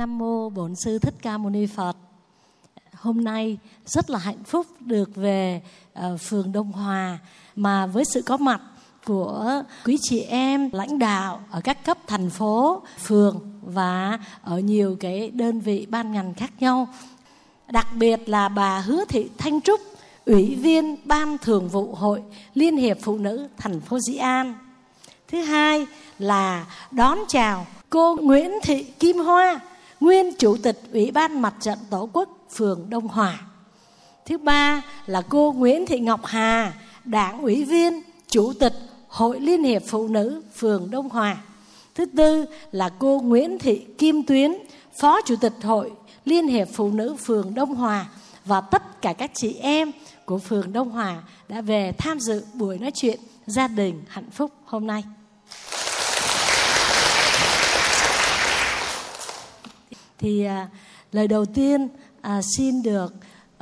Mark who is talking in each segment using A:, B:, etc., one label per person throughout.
A: Nam mô Bổn sư Thích Ca Mâu Ni Phật. Hôm nay rất là hạnh phúc được về uh, phường Đông Hòa mà với sự có mặt của quý chị em lãnh đạo ở các cấp thành phố, phường và ở nhiều cái đơn vị ban ngành khác nhau. Đặc biệt là bà Hứa Thị Thanh Trúc, Ủy viên Ban Thường vụ Hội Liên hiệp Phụ nữ thành phố Dĩ An. Thứ hai là đón chào cô Nguyễn Thị Kim Hoa, nguyên chủ tịch Ủy ban Mặt trận Tổ quốc phường Đông Hòa. Thứ ba là cô Nguyễn Thị Ngọc Hà, đảng ủy viên, chủ tịch Hội Liên hiệp Phụ nữ phường Đông Hòa. Thứ tư là cô Nguyễn Thị Kim Tuyến, phó chủ tịch Hội Liên hiệp Phụ nữ phường Đông Hòa và tất cả các chị em của phường Đông Hòa đã về tham dự buổi nói chuyện gia đình hạnh phúc hôm nay. Thì à, lời đầu tiên à, xin được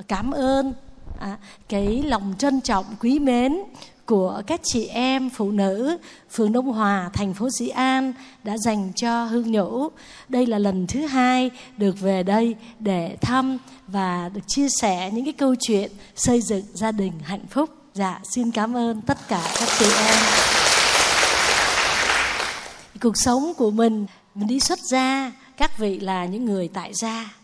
A: cảm ơn à, cái lòng trân trọng quý mến của các chị em phụ nữ phường Đông Hòa, thành phố Dĩ An đã dành cho Hương Nhũ. Đây là lần thứ hai được về đây để thăm và được chia sẻ những cái câu chuyện xây dựng gia đình hạnh phúc. Dạ, xin cảm ơn tất cả các chị em. Cuộc sống của mình, mình đi xuất gia các vị là những người tại gia.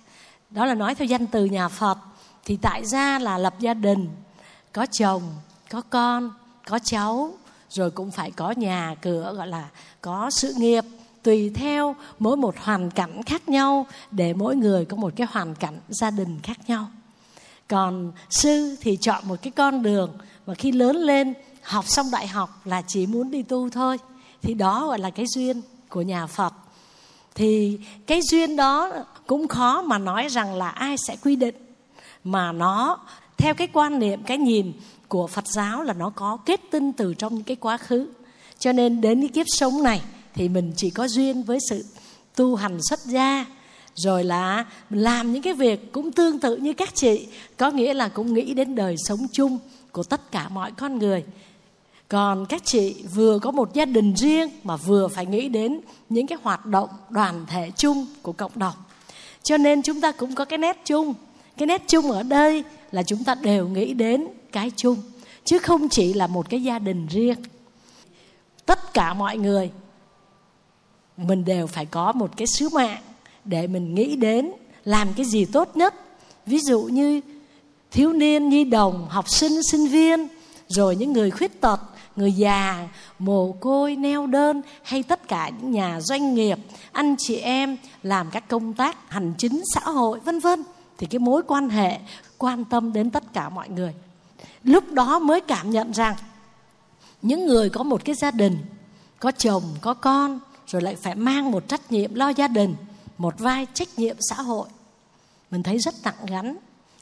A: Đó là nói theo danh từ nhà phật. Thì tại gia là lập gia đình. Có chồng, có con, có cháu. Rồi cũng phải có nhà, cửa, gọi là có sự nghiệp. Tùy theo mỗi một hoàn cảnh khác nhau, để mỗi người có một cái hoàn cảnh gia đình khác nhau. Còn sư thì chọn một cái con đường mà khi lớn lên, học xong đại học là chỉ muốn đi tu thôi. Thì đó gọi là cái duyên của nhà phật thì cái duyên đó cũng khó mà nói rằng là ai sẽ quy định. Mà nó, theo cái quan niệm, cái nhìn của phật giáo là nó có kết tinh từ trong những cái quá khứ. Cho nên đến cái kiếp sống này thì mình chỉ có duyên với sự tu hành xuất gia, rồi là làm những cái việc cũng tương tự như các chị. Có nghĩa là cũng nghĩ đến đời sống chung của tất cả mọi con người còn các chị vừa có một gia đình riêng mà vừa phải nghĩ đến những cái hoạt động đoàn thể chung của cộng đồng. Cho nên chúng ta cũng có cái nét chung. Cái nét chung ở đây là chúng ta đều nghĩ đến cái chung, chứ không chỉ là một cái gia đình riêng. Tất cả mọi người, mình đều phải có một cái sứ mạng để mình nghĩ đến, làm cái gì tốt nhất. Ví dụ như thiếu niên, nhi đồng, học sinh sinh viên, rồi những người khuyết tật người già, mồ côi, neo đơn hay tất cả những nhà doanh nghiệp, anh chị em làm các công tác hành chính xã hội, vân vân, thì cái mối quan hệ, quan tâm đến tất cả mọi người. Lúc đó mới cảm nhận rằng những người có một cái gia đình, có chồng, có con, rồi lại phải mang một trách nhiệm lo gia đình, một vai trách nhiệm xã hội. Mình thấy rất nặng gắn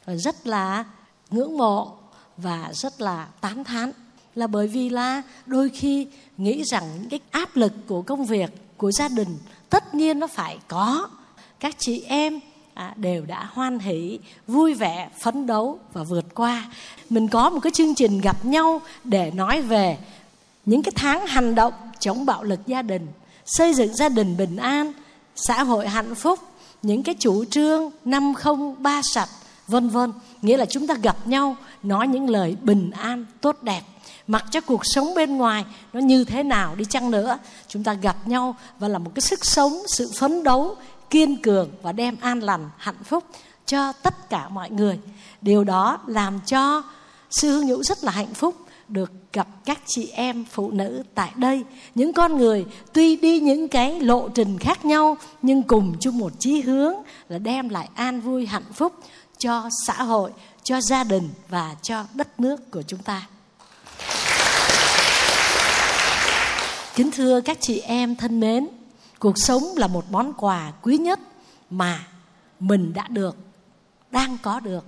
A: và rất là ngưỡng mộ và rất là tán thán là bởi vì là đôi khi nghĩ rằng những cái áp lực của công việc của gia đình tất nhiên nó phải có. Các chị em à, đều đã hoan hỷ vui vẻ phấn đấu và vượt qua. Mình có một cái chương trình gặp nhau để nói về những cái tháng hành động chống bạo lực gia đình xây dựng gia đình bình an xã hội hạnh phúc những cái chủ trương năm không ba sạch vân vân. Nghĩa là chúng ta gặp nhau nói những lời bình an tốt đẹp mặc cho cuộc sống bên ngoài nó như thế nào đi chăng nữa, chúng ta gặp nhau và là một cái sức sống, sự phấn đấu, kiên cường và đem an lành, hạnh phúc cho tất cả mọi người. Điều đó làm cho sư hương nhũ rất là hạnh phúc được gặp các chị em phụ nữ tại đây. Những con người tuy đi những cái lộ trình khác nhau, nhưng cùng chung một chí hướng là đem lại an vui, hạnh phúc cho xã hội, cho gia đình và cho đất nước của chúng ta. Kính thưa các chị em thân mến, cuộc sống là một món quà quý nhất mà mình đã được, đang có được.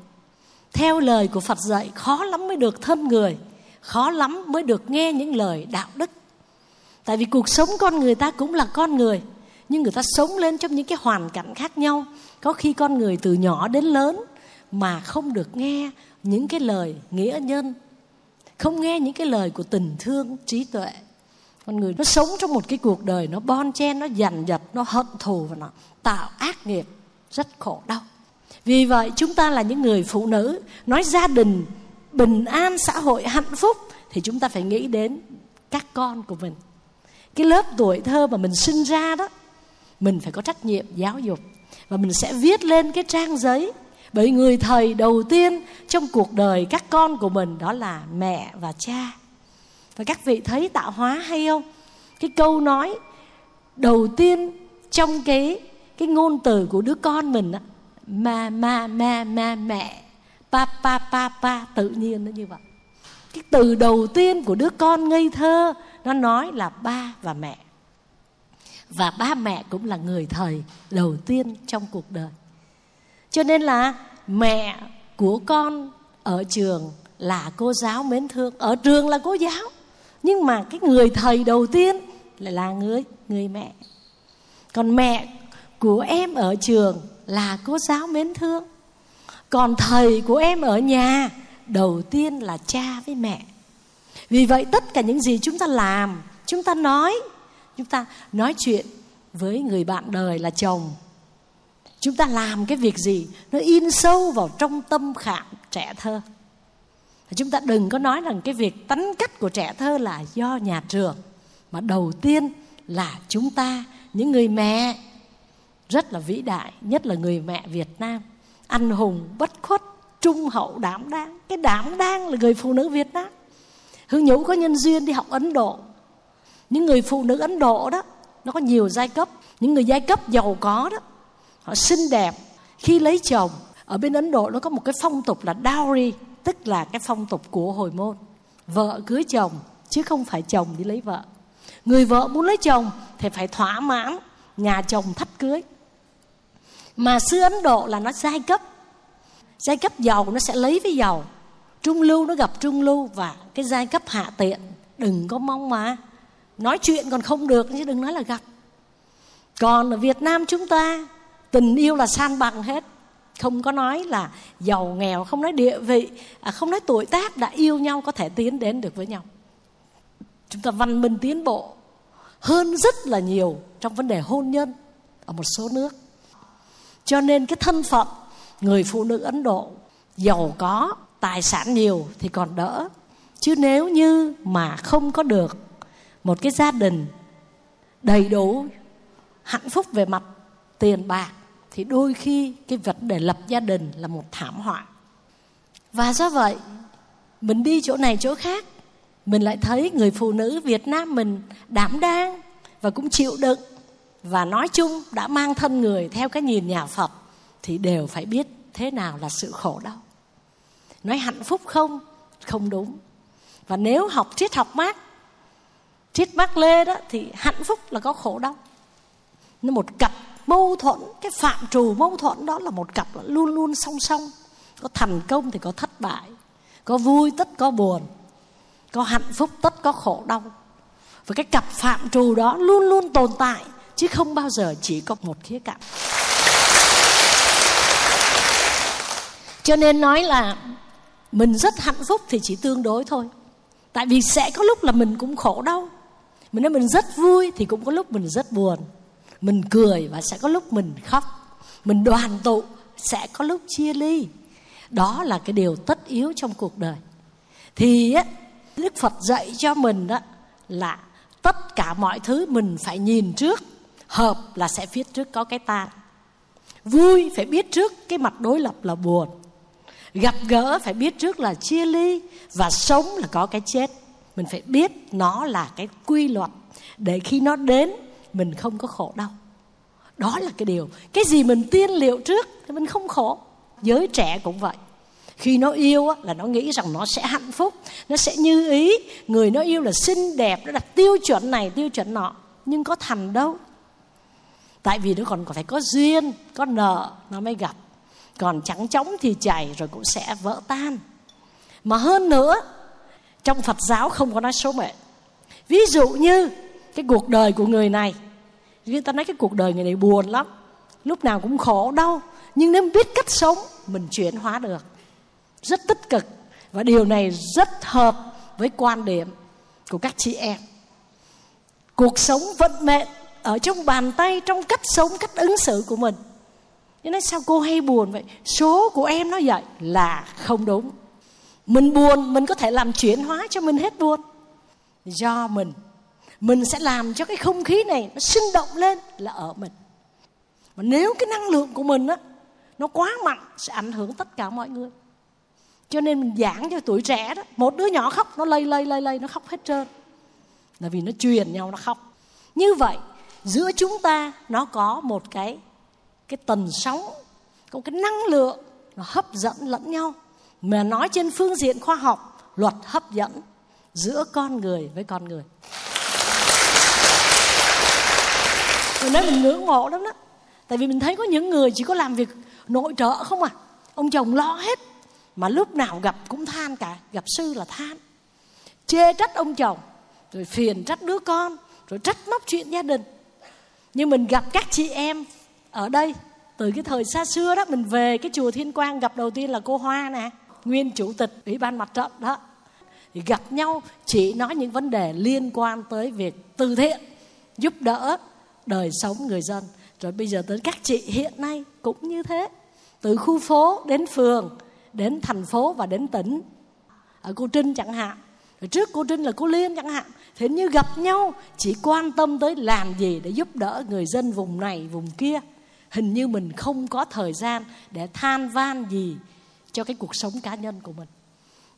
A: Theo lời của Phật dạy, khó lắm mới được thân người, khó lắm mới được nghe những lời đạo đức. Tại vì cuộc sống con người ta cũng là con người, nhưng người ta sống lên trong những cái hoàn cảnh khác nhau. Có khi con người từ nhỏ đến lớn mà không được nghe những cái lời nghĩa nhân, không nghe những cái lời của tình thương, trí tuệ con người nó sống trong một cái cuộc đời nó bon chen, nó dằn giật nó hận thù và nó tạo ác nghiệp, rất khổ đau. Vì vậy chúng ta là những người phụ nữ, nói gia đình, bình an, xã hội, hạnh phúc, thì chúng ta phải nghĩ đến các con của mình. Cái lớp tuổi thơ mà mình sinh ra đó, mình phải có trách nhiệm giáo dục và mình sẽ viết lên cái trang giấy. Bởi người thầy đầu tiên trong cuộc đời các con của mình đó là mẹ và cha và các vị thấy tạo hóa hay không? Cái câu nói đầu tiên trong cái cái ngôn từ của đứa con mình á, ma ma ma ma, mẹ, pa pa pa pa, tự nhiên nó như vậy. Cái từ đầu tiên của đứa con ngây thơ, nó nói là ba và mẹ. Và ba mẹ cũng là người thầy đầu tiên trong cuộc đời. Cho nên là mẹ của con ở trường là cô giáo mến thương, ở trường là cô giáo nhưng mà cái người thầy đầu tiên lại là người người mẹ. Còn mẹ của em ở trường là cô giáo mến thương. Còn thầy của em ở nhà đầu tiên là cha với mẹ. Vì vậy tất cả những gì chúng ta làm, chúng ta nói, chúng ta nói chuyện với người bạn đời là chồng. Chúng ta làm cái việc gì nó in sâu vào trong tâm khảm trẻ thơ chúng ta đừng có nói rằng cái việc tánh cách của trẻ thơ là do nhà trường, mà đầu tiên là chúng ta, những người mẹ, rất là vĩ đại, nhất là người mẹ Việt Nam, anh hùng bất khuất, trung hậu đảm đang. Cái đảm đang là người phụ nữ Việt Nam. Hương Nhũ có nhân duyên đi học Ấn Độ. Những người phụ nữ Ấn Độ đó, nó có nhiều giai cấp. Những người giai cấp giàu có đó, họ xinh đẹp. Khi lấy chồng, ở bên Ấn Độ nó có một cái phong tục là dowry tức là cái phong tục của hồi môn. Vợ cưới chồng, chứ không phải chồng đi lấy vợ. Người vợ muốn lấy chồng thì phải thỏa mãn nhà chồng thách cưới. Mà xứ ấn độ là nó giai cấp. Giai cấp giàu nó sẽ lấy với giàu. Trung lưu nó gặp trung lưu và cái giai cấp hạ tiện, đừng có mong mà. Nói chuyện còn không được chứ đừng nói là gặp. Còn ở việt nam chúng ta, tình yêu là san bằng hết không có nói là giàu nghèo, không nói địa vị à, không nói tuổi tác đã yêu nhau có thể tiến đến được với nhau. Chúng ta văn minh tiến bộ hơn rất là nhiều trong vấn đề hôn nhân ở một số nước. Cho nên cái thân phận người phụ nữ ấn độ giàu có, tài sản nhiều thì còn đỡ. Chứ nếu như mà không có được một cái gia đình đầy đủ hạnh phúc về mặt tiền bạc thì đôi khi cái vật để lập gia đình là một thảm họa. Và do vậy, mình đi chỗ này chỗ khác, mình lại thấy người phụ nữ việt nam mình đảm đang và cũng chịu đựng và nói chung đã mang thân người theo cái nhìn nhà phật thì đều phải biết thế nào là sự khổ đau. Nói hạnh phúc không? Không đúng. Và nếu học triết học mát triết mát lê đó thì hạnh phúc là có khổ đau. Nó một cặp mâu thuẫn, cái phạm trù mâu thuẫn đó là một cặp luôn luôn song song. Có thành công thì có thất bại, có vui tất có buồn, có hạnh phúc tất có khổ đau. Và cái cặp phạm trù đó luôn luôn tồn tại, chứ không bao giờ chỉ có một khía cạnh. Cho nên nói là mình rất hạnh phúc thì chỉ tương đối thôi. Tại vì sẽ có lúc là mình cũng khổ đau. Mình nói mình rất vui thì cũng có lúc mình rất buồn mình cười và sẽ có lúc mình khóc. Mình đoàn tụ sẽ có lúc chia ly. Đó là cái điều tất yếu trong cuộc đời. Thì á, đức phật dạy cho mình đó là tất cả mọi thứ mình phải nhìn trước. Hợp là sẽ phía trước có cái ta vui phải biết trước cái mặt đối lập là buồn. Gặp gỡ phải biết trước là chia ly. Và sống là có cái chết. Mình phải biết nó là cái quy luật. Để khi nó đến mình không có khổ đau. Đó là cái điều. Cái gì mình tiên liệu trước thì mình không khổ. Giới trẻ cũng vậy. Khi nó yêu là nó nghĩ rằng nó sẽ hạnh phúc, nó sẽ như ý. Người nó yêu là xinh đẹp, nó đặt tiêu chuẩn này, tiêu chuẩn nọ. Nhưng có thành đâu? Tại vì nó còn phải có duyên, có nợ, nó mới gặp. Còn trắng chóng thì chảy rồi cũng sẽ vỡ tan. Mà hơn nữa, trong phật giáo không có nói số mệnh. Ví dụ như cái cuộc đời của người này, người ta nói cái cuộc đời người này buồn lắm, lúc nào cũng khổ đau, nhưng nếu biết cách sống, mình chuyển hóa được. Rất tích cực, và điều này rất hợp với quan điểm của các chị em. Cuộc sống vận mệnh ở trong bàn tay, trong cách sống, cách ứng xử của mình. Cho nói sao cô hay buồn vậy? Số của em nó vậy là không đúng. Mình buồn, mình có thể làm chuyển hóa cho mình hết buồn. Do mình mình sẽ làm cho cái không khí này nó sinh động lên là ở mình. Mà nếu cái năng lượng của mình á, nó quá mạnh, sẽ ảnh hưởng tất cả mọi người. Cho nên mình giảng cho tuổi trẻ đó, một đứa nhỏ khóc, nó lây lây lây lây, nó khóc hết trơn. Là vì nó truyền nhau nó khóc. Như vậy, giữa chúng ta, nó có một cái cái tần sóng, có cái năng lượng nó hấp dẫn lẫn nhau. Mà nói trên phương diện khoa học, luật hấp dẫn giữa con người với con người. Mình nói mình ngưỡng mộ lắm đó. Tại vì mình thấy có những người chỉ có làm việc nội trợ không à. Ông chồng lo hết. Mà lúc nào gặp cũng than cả. Gặp sư là than. Chê trách ông chồng, Rồi phiền trách đứa con, Rồi trách móc chuyện gia đình. Nhưng mình gặp các chị em ở đây, Từ cái thời xa xưa đó, Mình về cái chùa Thiên Quang gặp đầu tiên là cô Hoa nè, Nguyên chủ tịch Ủy ban mặt trận đó. Thì gặp nhau chỉ nói những vấn đề liên quan tới việc từ thiện, giúp đỡ đời sống người dân. Rồi bây giờ tới các chị hiện nay cũng như thế. Từ khu phố đến phường, đến thành phố và đến tỉnh. Ở cô trinh chẳng hạn. Rồi trước cô trinh là cô liên chẳng hạn. Thế như gặp nhau, chỉ quan tâm tới làm gì để giúp đỡ người dân vùng này, vùng kia. Hình như mình không có thời gian để than van gì cho cái cuộc sống cá nhân của mình.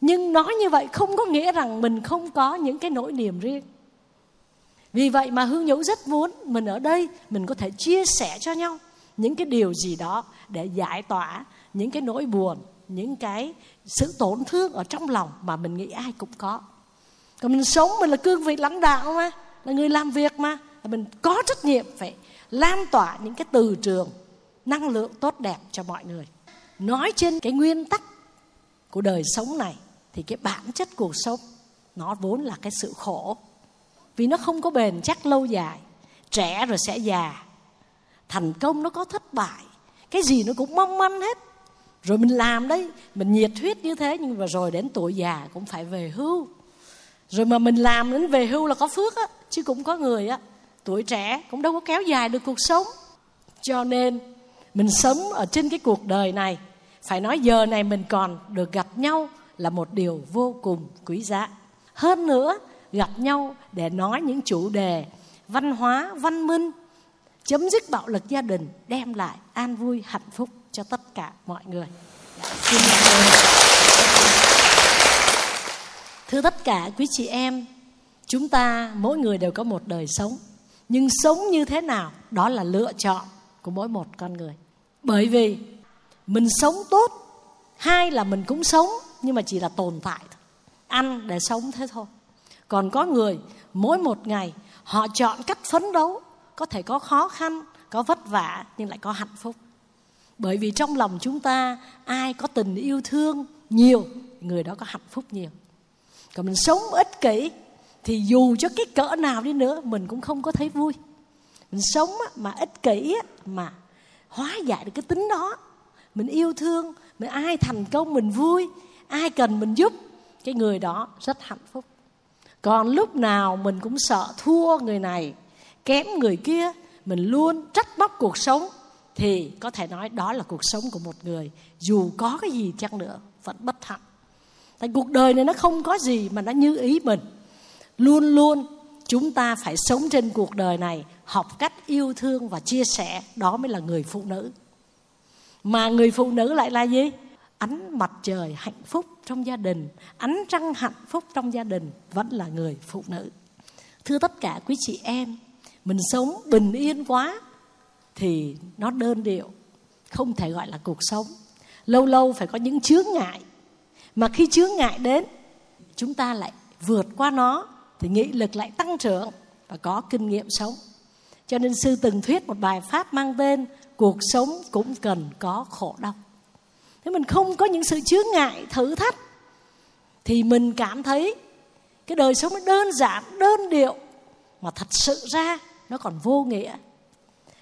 A: Nhưng nói như vậy không có nghĩa rằng mình không có những cái nỗi niềm riêng vì vậy mà hương nhũ rất muốn mình ở đây, mình có thể chia sẻ cho nhau những cái điều gì đó để giải tỏa những cái nỗi buồn, những cái sự tổn thương ở trong lòng mà mình nghĩ ai cũng có. Còn mình sống mình là cương vị lãnh đạo mà, là người làm việc mà mình có trách nhiệm phải lan tỏa những cái từ trường, năng lượng tốt đẹp cho mọi người. Nói trên cái nguyên tắc của đời sống này thì cái bản chất cuộc sống nó vốn là cái sự khổ vì nó không có bền chắc lâu dài. Trẻ rồi sẽ già. Thành công nó có thất bại. Cái gì nó cũng mong manh hết. Rồi mình làm đấy. Mình nhiệt huyết như thế. Nhưng mà rồi đến tuổi già cũng phải về hưu. Rồi mà mình làm đến về hưu là có phước á. Chứ cũng có người á. Tuổi trẻ cũng đâu có kéo dài được cuộc sống. Cho nên mình sống ở trên cái cuộc đời này. Phải nói giờ này mình còn được gặp nhau là một điều vô cùng quý giá. Hơn nữa gặp nhau để nói những chủ đề văn hóa, văn minh, chấm dứt bạo lực gia đình, đem lại an vui, hạnh phúc cho tất cả mọi người. Xin thưa tất cả quý chị em, chúng ta mỗi người đều có một đời sống. Nhưng sống như thế nào, đó là lựa chọn của mỗi một con người. Bởi vì mình sống tốt, hai là mình cũng sống, nhưng mà chỉ là tồn tại thôi. Ăn để sống thế thôi còn có người, mỗi một ngày, họ chọn cách phấn đấu. Có thể có khó khăn, có vất vả, nhưng lại có hạnh phúc. Bởi vì trong lòng chúng ta, ai có tình yêu thương nhiều, người đó có hạnh phúc nhiều. Còn mình sống ích kỷ, thì dù cho cái cỡ nào đi nữa, mình cũng không có thấy vui. Mình sống mà ích kỷ mà hóa giải được cái tính đó. Mình yêu thương mình ai thành công mình vui, ai cần mình giúp, cái người đó rất hạnh phúc còn lúc nào mình cũng sợ thua người này, kém người kia, mình luôn trách móc cuộc sống, thì có thể nói đó là cuộc sống của một người. Dù có cái gì chăng nữa, vẫn bất hạnh. Tại cuộc đời này nó không có gì mà nó như ý mình. Luôn luôn chúng ta phải sống trên cuộc đời này, học cách yêu thương và chia sẻ, đó mới là người phụ nữ. Mà người phụ nữ lại là gì? Ánh mặt trời hạnh phúc trong gia đình, ánh trăng hạnh phúc trong gia đình vẫn là người phụ nữ. Thưa tất cả quý chị em, mình sống bình yên quá thì nó đơn điệu, không thể gọi là cuộc sống. Lâu lâu phải có những chướng ngại, mà khi chướng ngại đến, chúng ta lại vượt qua nó thì nghị lực lại tăng trưởng và có kinh nghiệm sống. Cho nên sư từng thuyết một bài pháp mang tên, cuộc sống cũng cần có khổ đau nếu mình không có những sự chướng ngại, thử thách, thì mình cảm thấy cái đời sống nó đơn giản, đơn điệu, mà thật sự ra nó còn vô nghĩa.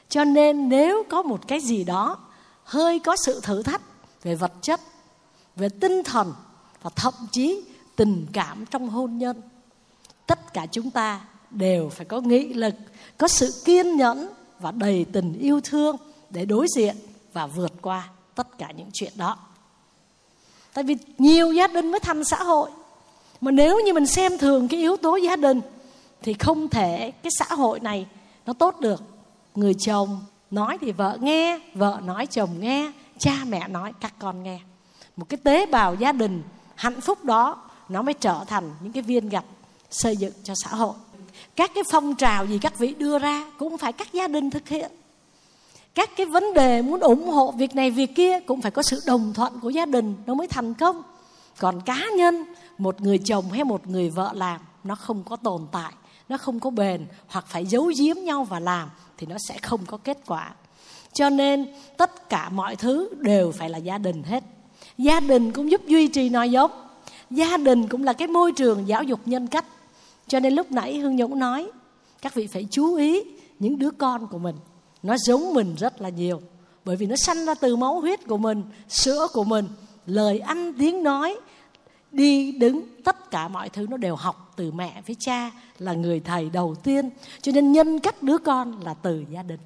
A: Cho nên nếu có một cái gì đó hơi có sự thử thách về vật chất, về tinh thần và thậm chí tình cảm trong hôn nhân, tất cả chúng ta đều phải có nghị lực, có sự kiên nhẫn và đầy tình yêu thương để đối diện và vượt qua tất cả những chuyện đó. Tại vì nhiều gia đình mới thành xã hội, mà nếu như mình xem thường cái yếu tố gia đình thì không thể cái xã hội này nó tốt được. Người chồng nói thì vợ nghe, vợ nói chồng nghe, cha mẹ nói, các con nghe. Một cái tế bào gia đình hạnh phúc đó, nó mới trở thành những cái viên gạch xây dựng cho xã hội. Các cái phong trào gì các vị đưa ra cũng phải các gia đình thực hiện các cái vấn đề muốn ủng hộ việc này, việc kia cũng phải có sự đồng thuận của gia đình, nó mới thành công. Còn cá nhân, một người chồng hay một người vợ làm, nó không có tồn tại, nó không có bền hoặc phải giấu giếm nhau và làm thì nó sẽ không có kết quả. Cho nên, tất cả mọi thứ đều phải là gia đình hết. Gia đình cũng giúp duy trì nòi giống. Gia đình cũng là cái môi trường giáo dục nhân cách. Cho nên lúc nãy hương nhung nói, các vị phải chú ý những đứa con của mình nó giống mình rất là nhiều. Bởi vì nó sanh ra từ máu huyết của mình, sữa của mình, lời ăn, tiếng nói, đi đứng, tất cả mọi thứ nó đều học từ mẹ với cha là người thầy đầu tiên. Cho nên nhân cách đứa con là từ gia đình.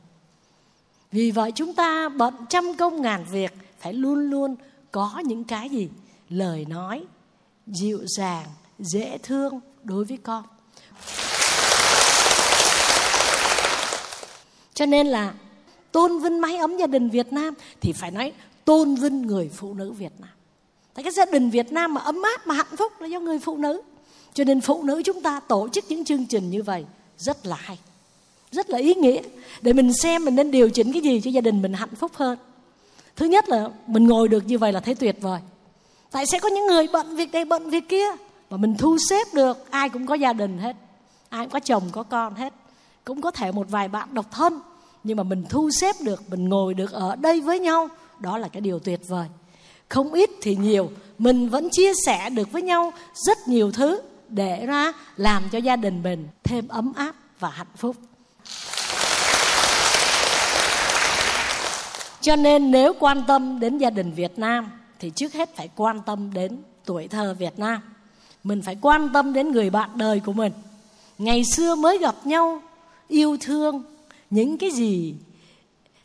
A: Vì vậy chúng ta bận trăm công ngàn việc, phải luôn luôn có những cái gì? Lời nói, dịu dàng, dễ thương đối với con. Cho nên là tôn vinh mái ấm gia đình Việt Nam thì phải nói tôn vinh người phụ nữ Việt Nam. Tại cái gia đình Việt Nam mà ấm áp, mà hạnh phúc là do người phụ nữ. Cho nên phụ nữ chúng ta tổ chức những chương trình như vậy rất là hay. Rất là ý nghĩa để mình xem mình nên điều chỉnh cái gì cho gia đình mình hạnh phúc hơn. Thứ nhất là mình ngồi được như vậy là thấy tuyệt vời. Tại sẽ có những người bận việc này, bận việc kia, mà mình thu xếp được, ai cũng có gia đình hết. Ai cũng có chồng, có con hết. Cũng có thể một vài bạn độc thân, nhưng mà mình thu xếp được, mình ngồi được ở đây với nhau, đó là cái điều tuyệt vời. Không ít thì nhiều, mình vẫn chia sẻ được với nhau rất nhiều thứ để ra làm cho gia đình mình thêm ấm áp và hạnh phúc. Cho nên nếu quan tâm đến gia đình việt nam thì trước hết phải quan tâm đến tuổi thơ việt nam. Mình phải quan tâm đến người bạn đời của mình. Ngày xưa mới gặp nhau yêu thương, những cái gì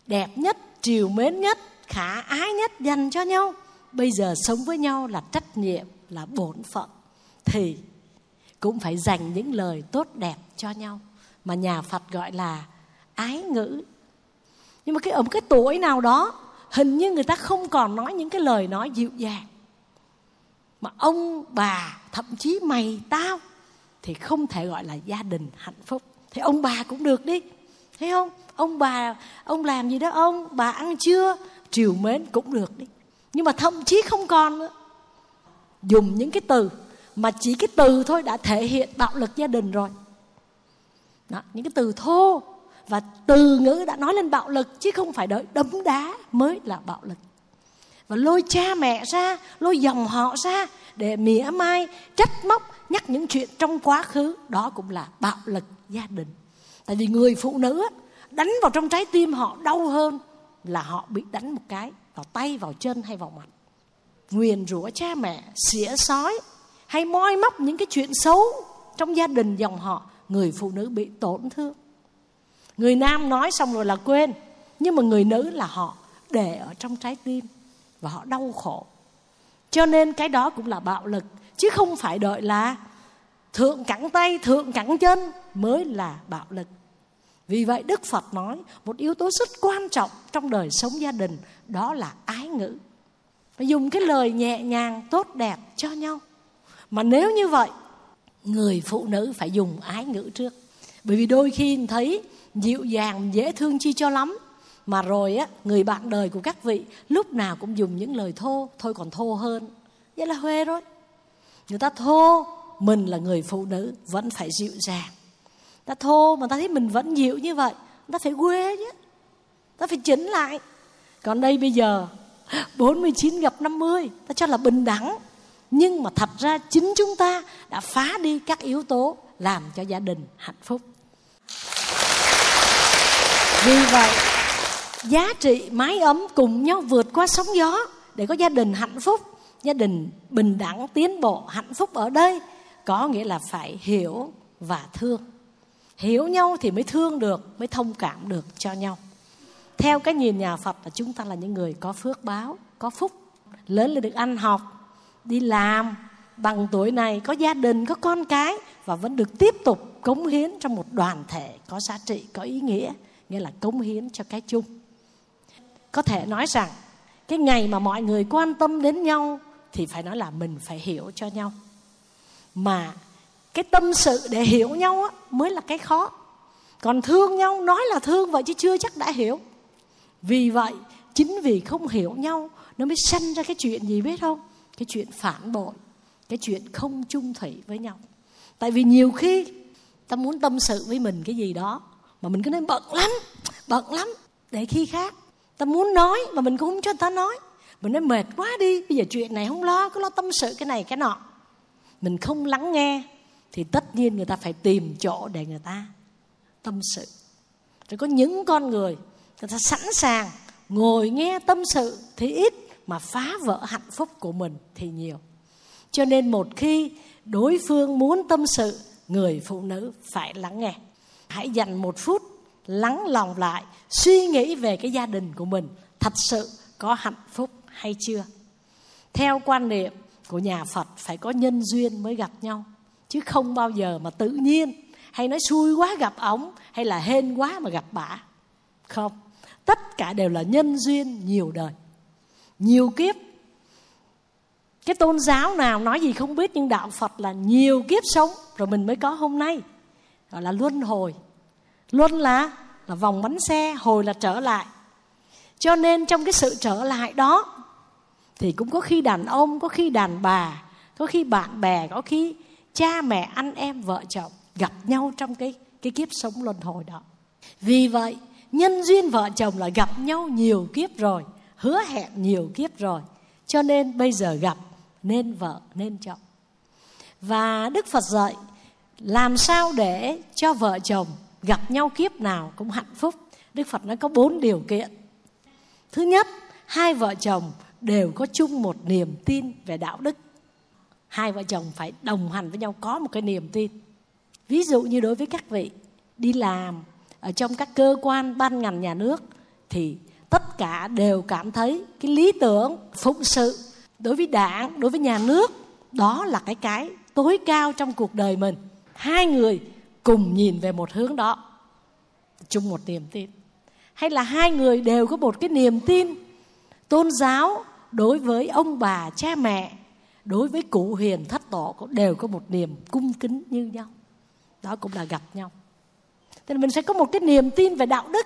A: đẹp nhất, triều mến nhất, khả ái nhất dành cho nhau, bây giờ sống với nhau là trách nhiệm, là bổn phận. Thì cũng phải dành những lời tốt đẹp cho nhau, mà nhà Phật gọi là ái ngữ. Nhưng mà cái, ở một cái tuổi nào đó, hình như người ta không còn nói những cái lời nói dịu dàng. Mà ông bà, thậm chí mày tao, thì không thể gọi là gia đình hạnh phúc thì ông bà cũng được đi. Thấy không? Ông bà ông làm gì đó ông bà ăn chưa? Triều mến cũng được đi. Nhưng mà thậm chí không còn nữa. Dùng những cái từ mà chỉ cái từ thôi đã thể hiện bạo lực gia đình rồi. Đó, những cái từ thô và từ ngữ đã nói lên bạo lực chứ không phải đợi đấm đá mới là bạo lực. Và lôi cha mẹ ra lôi dòng họ ra để mỉa mai, trách móc, nhắc những chuyện trong quá khứ. Đó cũng là bạo lực gia đình. Tại vì người phụ nữ đánh vào trong trái tim họ đau hơn là họ bị đánh một cái vào tay, vào chân hay vào mặt. Nguyền rủa cha mẹ, xỉa sói, hay moi móc những cái chuyện xấu trong gia đình dòng họ, người phụ nữ bị tổn thương. Người nam nói xong rồi là quên, nhưng mà người nữ là họ để ở trong trái tim và họ đau khổ cho nên cái đó cũng là bạo lực, chứ không phải đợi là thượng cẳng tay, thượng cẳng chân mới là bạo lực. Vì vậy đức phật nói một yếu tố rất quan trọng trong đời sống gia đình, đó là ái ngữ. Phải dùng cái lời nhẹ nhàng, tốt đẹp cho nhau. Mà nếu như vậy, người phụ nữ phải dùng ái ngữ trước. Bởi vì đôi khi thấy dịu dàng, dễ thương chi cho lắm mà rồi á, người bạn đời của các vị lúc nào cũng dùng những lời thô, thôi còn thô hơn. Vậy là huê rồi. Người ta thô, mình là người phụ nữ, vẫn phải dịu dàng. Ta thô mà ta thấy mình vẫn dịu như vậy ta phải quê chứ. Ta phải chỉnh lại. Còn đây bây giờ 49 gặp 50 ta cho là bình đẳng. Nhưng mà thật ra chính chúng ta đã phá đi các yếu tố làm cho gia đình hạnh phúc. Vì vậy giá trị mái ấm cùng nhau vượt qua sóng gió để có gia đình hạnh phúc, gia đình bình đẳng, tiến bộ, hạnh phúc ở đây có nghĩa là phải hiểu và thương. Hiểu nhau thì mới thương được, mới thông cảm được cho nhau. Theo cái nhìn nhà phật là chúng ta là những người có phước báo, có phúc. Lớn lên được ăn học, đi làm, bằng tuổi này có gia đình, có con cái và vẫn được tiếp tục cống hiến trong một đoàn thể có giá trị, có ý nghĩa nghĩa là cống hiến cho cái chung có thể nói rằng cái ngày mà mọi người quan tâm đến nhau thì phải nói là mình phải hiểu cho nhau. Mà cái tâm sự để hiểu nhau á, mới là cái khó. Còn thương nhau nói là thương vậy chứ chưa chắc đã hiểu. Vì vậy chính vì không hiểu nhau nó mới sanh ra cái chuyện gì biết không? Cái chuyện phản bội cái chuyện không chung thủy với nhau. Tại vì nhiều khi ta muốn tâm sự với mình cái gì đó mà mình cứ nói bận lắm bận lắm để khi khác ta muốn nói mà mình cũng không cho người ta nói. Mình nói mệt quá đi, bây giờ chuyện này không lo, cứ lo tâm sự cái này cái nọ. Mình không lắng nghe, thì tất nhiên người ta phải tìm chỗ để người ta tâm sự. Rồi có những con người người ta sẵn sàng ngồi nghe tâm sự, thì ít mà phá vỡ hạnh phúc của mình thì nhiều. Cho nên một khi đối phương muốn tâm sự, người phụ nữ phải lắng nghe. Hãy dành một phút lắng lòng lại, suy nghĩ về cái gia đình của mình thật sự có hạnh phúc hay chưa? Theo quan niệm của nhà phật, phải có nhân duyên mới gặp nhau, chứ không bao giờ mà tự nhiên hay nói xui quá gặp ổng hay là hên quá mà gặp bả không, tất cả đều là nhân duyên nhiều đời. Nhiều kiếp, cái tôn giáo nào nói gì không biết nhưng đạo phật là nhiều kiếp sống rồi mình mới có hôm nay, gọi là luân hồi luôn là là vòng bánh xe hồi là trở lại. Cho nên trong cái sự trở lại đó, thì cũng có khi đàn ông, có khi đàn bà, có khi bạn bè, có khi cha mẹ, anh em, vợ chồng gặp nhau trong cái cái kiếp sống luân hồi đó. Vì vậy, nhân duyên vợ chồng là gặp nhau nhiều kiếp rồi, hứa hẹn nhiều kiếp rồi. Cho nên bây giờ gặp, nên vợ, nên chồng. Và đức phật dạy, làm sao để cho vợ chồng gặp nhau kiếp nào cũng hạnh phúc. Đức phật nói có bốn điều kiện. Thứ nhất, hai vợ chồng đều có chung một niềm tin về đạo đức. Hai vợ chồng phải đồng hành với nhau, có một cái niềm tin. Ví dụ như đối với các vị, đi làm ở trong các cơ quan ban ngành nhà nước thì tất cả đều cảm thấy cái lý tưởng phụng sự đối với đảng, đối với nhà nước, đó là cái cái tối cao trong cuộc đời mình. Hai người cùng nhìn về một hướng đó. Chung một niềm tin. Hay là hai người đều có một cái niềm tin tôn giáo đối với ông bà, cha mẹ, đối với cụ hiền thất tổ cũng đều có một niềm cung kính như nhau. Đó cũng là gặp nhau. Thì mình sẽ có một cái niềm tin về đạo đức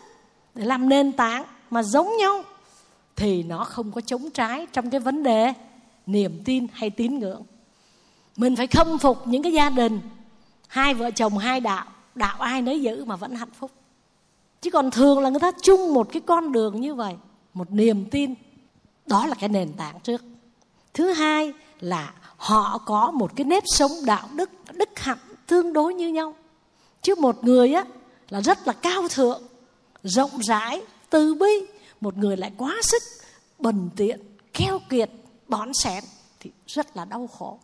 A: để làm nền tảng mà giống nhau, thì nó không có chống trái trong cái vấn đề niềm tin hay tín ngưỡng. Mình phải khâm phục những cái gia đình hai vợ chồng, hai đạo đạo ai nấy giữ mà vẫn hạnh phúc. Chứ còn thường là người ta chung một cái con đường như vậy, một niềm tin. Đó là cái nền tảng trước. Thứ hai là họ có một cái nếp sống đạo đức đức hạnh tương đối như nhau. Chứ một người á, là rất là cao thượng, rộng rãi, từ bi. Một người lại quá sức, bần tiện, keo kiệt, bón xén thì rất là đau khổ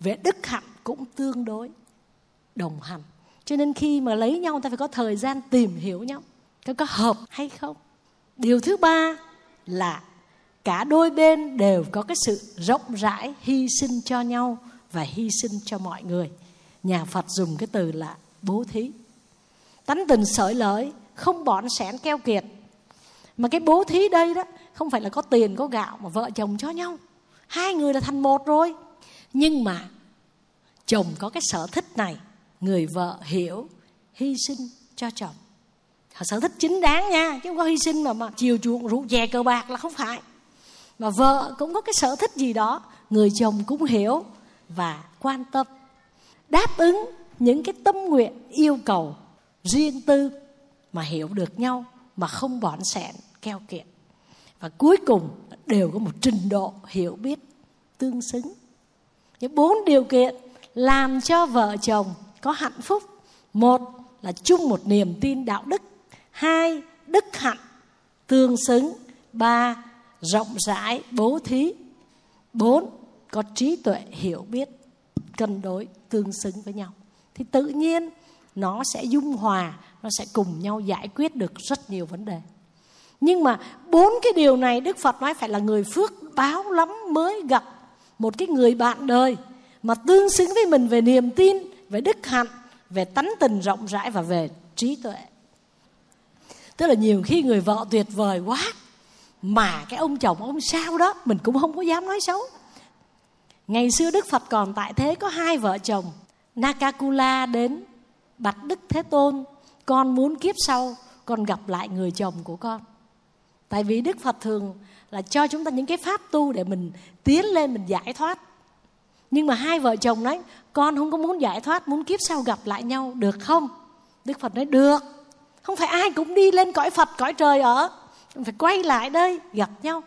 A: về đức hạnh cũng tương đối. Đồng hành. Cho nên khi mà lấy nhau ta phải có thời gian tìm hiểu nhau. Có có hợp hay không? Điều thứ ba là cả đôi bên đều có cái sự rộng rãi, hy sinh cho nhau và hy sinh cho mọi người. Nhà phật dùng cái từ là bố thí. Tánh tình sợi lợi, không bọn sẻn keo kiệt. Mà cái bố thí đây đó, không phải là có tiền, có gạo mà vợ chồng cho nhau. Hai người là thành một rồi nhưng mà, chồng có cái sở thích này, người vợ hiểu, hy sinh cho chồng. Họ sở thích chính đáng nha, chứ không có hy sinh mà mà chiều chuộng rượu chè cờ bạc là không phải. Mà vợ cũng có cái sở thích gì đó, người chồng cũng hiểu và quan tâm. Đáp ứng những cái tâm nguyện, yêu cầu riêng tư mà hiểu được nhau, mà không bỏn sẻn keo kiệt. Và cuối cùng, đều có một trình độ hiểu biết tương xứng những bốn điều kiện làm cho vợ chồng có hạnh phúc. Một là chung một niềm tin đạo đức. Hai, đức hạnh, tương xứng. Ba, rộng rãi, bố thí. Bốn, có trí tuệ, hiểu biết, cân đối, tương xứng với nhau. Thì tự nhiên, nó sẽ dung hòa, nó sẽ cùng nhau giải quyết được rất nhiều vấn đề. Nhưng mà bốn cái điều này đức phật nói phải là người phước báo lắm mới gặp một cái người bạn đời mà tương xứng với mình về niềm tin, về đức hạnh, về tánh tình rộng rãi và về trí tuệ. Tức là nhiều khi người vợ tuyệt vời quá, mà cái ông chồng ông sao đó mình cũng không có dám nói xấu. Ngày xưa đức phật còn tại thế có hai vợ chồng, nakakula đến bạch đức thế tôn, con muốn kiếp sau con gặp lại người chồng của con. Tại vì đức phật thường là cho chúng ta những cái pháp tu để mình tiến lên, mình giải thoát. Nhưng mà hai vợ chồng nói, con không có muốn giải thoát, muốn kiếp sau gặp lại nhau, được không? Đức phật nói, được. Không phải ai cũng đi lên cõi phật, cõi trời ở. Phải quay lại đây, gặp nhau.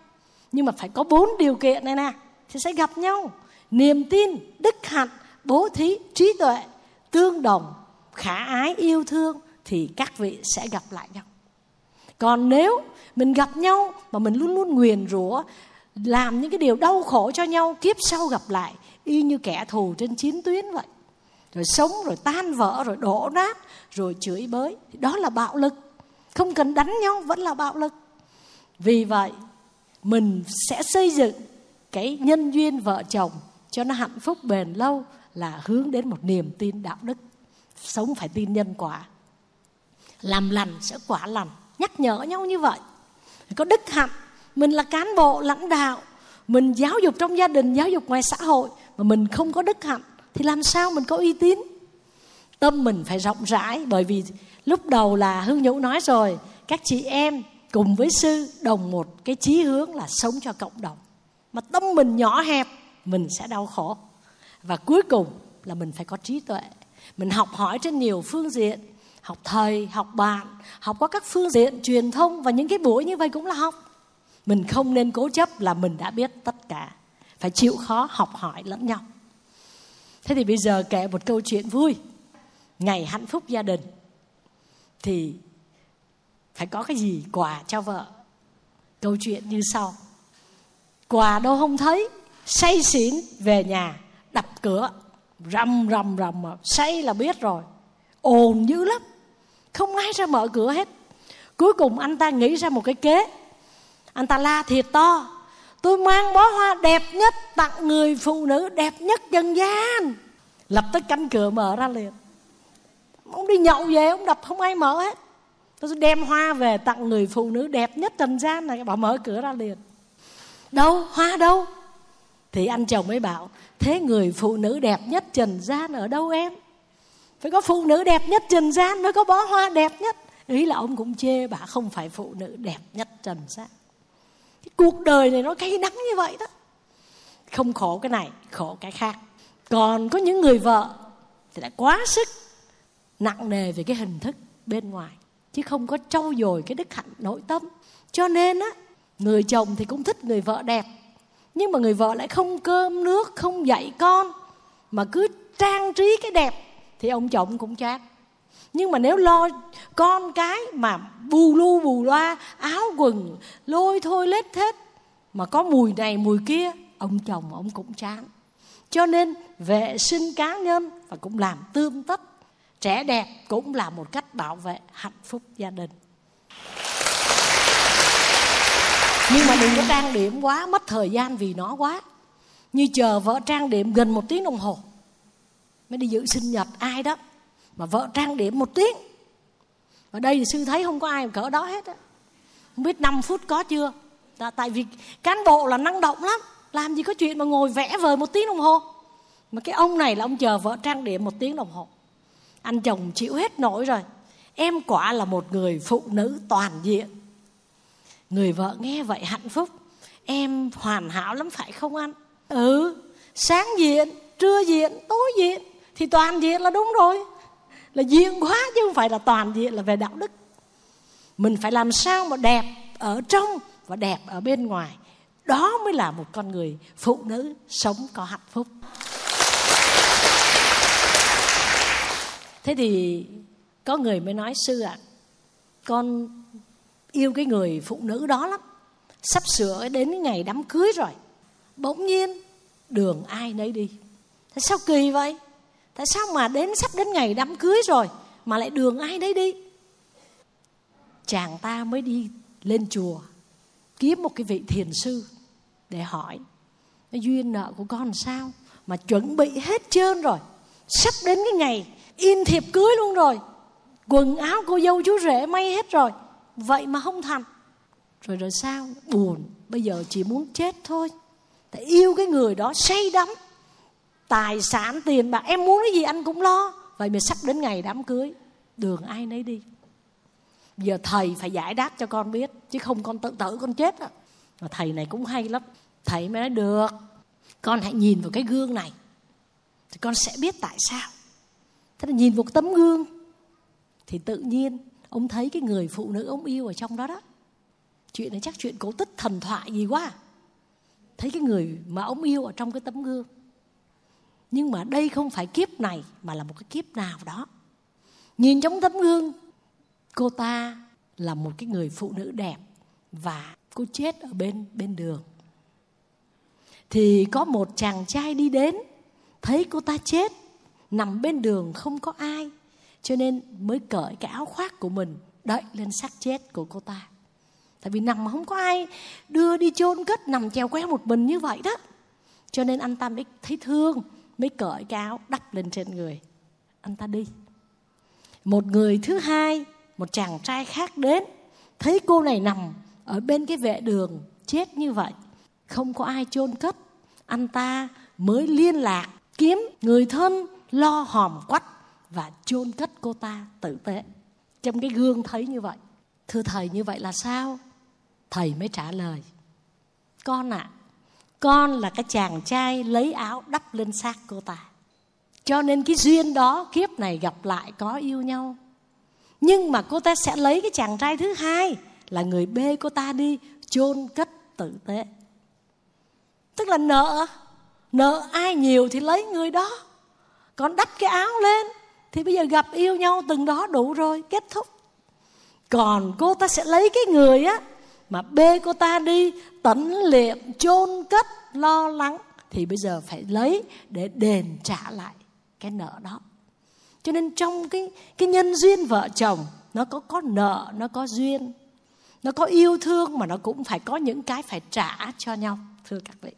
A: Nhưng mà phải có bốn điều kiện này nè, thì sẽ gặp nhau. Niềm tin, đức hạnh, bố thí, trí tuệ, tương đồng, khả ái, yêu thương thì các vị sẽ gặp lại nhau còn nếu mình gặp nhau mà mình luôn luôn nguyền rủa, làm những cái điều đau khổ cho nhau, kiếp sau gặp lại, y như kẻ thù trên chiến tuyến vậy. Rồi sống, rồi tan vỡ, rồi đổ nát, rồi chửi bới đó là bạo lực. Không cần đánh nhau, vẫn là bạo lực. Vì vậy, mình sẽ xây dựng cái nhân duyên vợ chồng cho nó hạnh phúc bền lâu là hướng đến một niềm tin đạo đức. Sống phải tin nhân quả. Làm lành sẽ quả lành nhắc nhở nhau như vậy. Có đức hạnh, mình là cán bộ, lãnh đạo, mình giáo dục trong gia đình, giáo dục ngoài xã hội, mà mình không có đức hạnh, thì làm sao mình có uy tín? Tâm mình phải rộng rãi, bởi vì lúc đầu là hương nhũ nói rồi, các chị em cùng với sư đồng một cái chí hướng là sống cho cộng đồng. Mà tâm mình nhỏ hẹp, mình sẽ đau khổ. Và cuối cùng là mình phải có trí tuệ. Mình học hỏi trên nhiều phương diện học thầy, học bạn, học qua các phương diện truyền thông và những cái buổi như vậy cũng là học. Mình không nên cố chấp là mình đã biết tất cả. Phải chịu khó học hỏi lẫn nhau. Thế thì bây giờ kể một câu chuyện vui. Ngày hạnh phúc gia đình, thì phải có cái gì quà cho vợ? Câu chuyện như sau. Quà đâu không thấy, say xỉn về nhà, đập cửa, rầm rầm rầm say là biết rồi ồn dữ lắm. Không ai ra mở cửa hết. Cuối cùng anh ta nghĩ ra một cái kế. Anh ta la thiệt to, tôi mang bó hoa đẹp nhất tặng người phụ nữ đẹp nhất dân gian. Lập tức cánh cửa mở ra liền. Ông đi nhậu về, ông đập không ai mở hết. Tôi đem hoa về tặng người phụ nữ đẹp nhất trần gian này. Bảo mở cửa ra liền. Đâu, hoa đâu? Thì anh chồng mới bảo, thế người phụ nữ đẹp nhất trần gian ở đâu em? Phải có phụ nữ đẹp nhất trần gian, mới có bó hoa đẹp nhất. Ý là ông cũng chê bà không phải phụ nữ đẹp nhất trần gian. Cái cuộc đời này nó cay đắng như vậy đó. Không khổ cái này, khổ cái khác. Còn có những người vợ thì lại quá sức nặng nề về cái hình thức bên ngoài, chứ không có trau dồi cái đức hạnh nội tâm. Cho nên á, người chồng thì cũng thích người vợ đẹp, nhưng mà người vợ lại không cơm nước, không dạy con, mà cứ trang trí cái đẹp thì ông chồng cũng chán. Nhưng mà nếu lo con cái mà bù lu bù loa, áo quần, lôi thôi lết thết, mà có mùi này mùi kia, ông chồng ông cũng chán. Cho nên vệ sinh cá nhân và cũng làm tươm tất. Trẻ đẹp cũng là một cách bảo vệ hạnh phúc gia đình. Nhưng mà đừng có trang điểm quá, mất thời gian vì nó quá. Như chờ vợ trang điểm gần một tiếng đồng hồ mới đi dự sinh nhật, ai đó mà vợ trang điểm một tiếng. Ở đây thì sư thấy không có ai cỡ đó hết á. Không biết 5 phút có chưa? Tại vì cán bộ là năng động lắm. Làm gì có chuyện mà ngồi vẽ vời một tiếng đồng hồ. Mà cái ông này là ông chờ vợ trang điểm một tiếng đồng hồ. Anh chồng chịu hết nổi rồi. Em quả là một người phụ nữ toàn diện. Người vợ nghe vậy hạnh phúc. Em hoàn hảo lắm phải không anh? Ừ sáng diện, trưa diện, tối diện thì toàn diện là đúng rồi. Là diện quá chứ không phải là toàn diện là về đạo đức. Mình phải làm sao mà đẹp ở trong và đẹp ở bên ngoài. Đó mới là một con người phụ nữ sống có hạnh phúc. Thế thì có người mới nói sư ạ à, con yêu cái người phụ nữ đó lắm. Sắp sửa đến ngày đám cưới rồi. Bỗng nhiên đường ai nấy đi. Thế sao kỳ vậy? Tại sao mà đến, sắp đến ngày đám cưới rồi mà lại đường ai đấy đi? Chàng ta mới đi lên chùa, kiếm một cái vị thiền sư để hỏi duyên nợ của con sao? Mà chuẩn bị hết trơn rồi, sắp đến cái ngày in thiệp cưới luôn rồi, quần áo cô dâu chú rể may hết rồi, vậy mà không thành. Rồi rồi sao? Buồn, bây giờ chỉ muốn chết thôi. Tại yêu cái người đó say đắm tài sản, tiền bạc. Em muốn cái gì anh cũng lo. Vậy mà sắp đến ngày đám cưới, đường ai nấy đi. Giờ thầy phải giải đáp cho con biết, chứ không con tự tử, con chết á. Mà thầy này cũng hay lắm. Thầy mới nói, được, con hãy nhìn vào cái gương này, thì con sẽ biết tại sao. Thế là nhìn vào tấm gương, thì tự nhiên ông thấy cái người phụ nữ ông yêu ở trong đó đó. Chuyện này chắc chuyện cổ tích thần thoại gì quá. Thấy cái người mà ông yêu ở trong cái tấm gương nhưng mà đây không phải kiếp này, mà là một cái kiếp nào đó. Nhìn trong tấm gương, cô ta là một cái người phụ nữ đẹp và cô chết ở bên bên đường. Thì có một chàng trai đi đến, thấy cô ta chết, nằm bên đường không có ai, cho nên mới cởi cái áo khoác của mình, đậy lên xác chết của cô ta. Tại vì nằm mà không có ai đưa đi chôn cất, nằm treo queo một mình như vậy đó. Cho nên anh ta mới thấy thương mới cởi cái áo đắp lên trên người. Anh ta đi. Một người thứ hai một chàng trai khác đến. Thấy cô này nằm ở bên cái vệ đường chết như vậy. Không có ai chôn cất. Anh ta mới liên lạc kiếm người thân lo hòm quách và chôn cất cô ta tử tế. Trong cái gương thấy như vậy. Thưa thầy như vậy là sao? Thầy mới trả lời. Con ạ à, con là cái chàng trai lấy áo đắp lên xác cô ta. Cho nên cái duyên đó, kiếp này gặp lại có yêu nhau. Nhưng mà cô ta sẽ lấy cái chàng trai thứ hai là người bê cô ta đi chôn cất tử tế. Tức là nợ nợ ai nhiều thì lấy người đó. Còn đắp cái áo lên thì bây giờ gặp yêu nhau từng đó đủ rồi, kết thúc. Còn cô ta sẽ lấy cái người á mà bê cô ta đi, tấn liệm, chôn cất, lo lắng, thì bây giờ phải lấy để đền trả lại cái nợ đó. Cho nên trong cái cái nhân duyên vợ chồng, nó có có nợ, nó có duyên, nó có yêu thương mà nó cũng phải có những cái phải trả cho nhau, thưa các vị.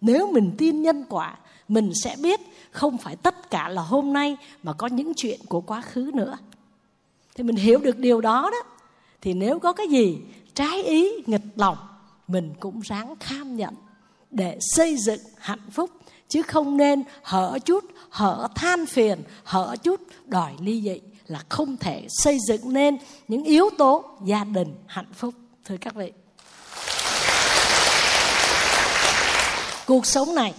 A: Nếu mình tin nhân quả, mình sẽ biết không phải tất cả là hôm nay mà có những chuyện của quá khứ nữa. Thì mình hiểu được điều đó đó. Thì nếu có cái gì trái ý, nghịch lòng, mình cũng ráng kham nhận để xây dựng hạnh phúc, chứ không nên hở chút, hở than phiền, hở chút đòi ly dị là không thể xây dựng nên những yếu tố gia đình hạnh phúc. Thưa các vị. Cuộc sống này,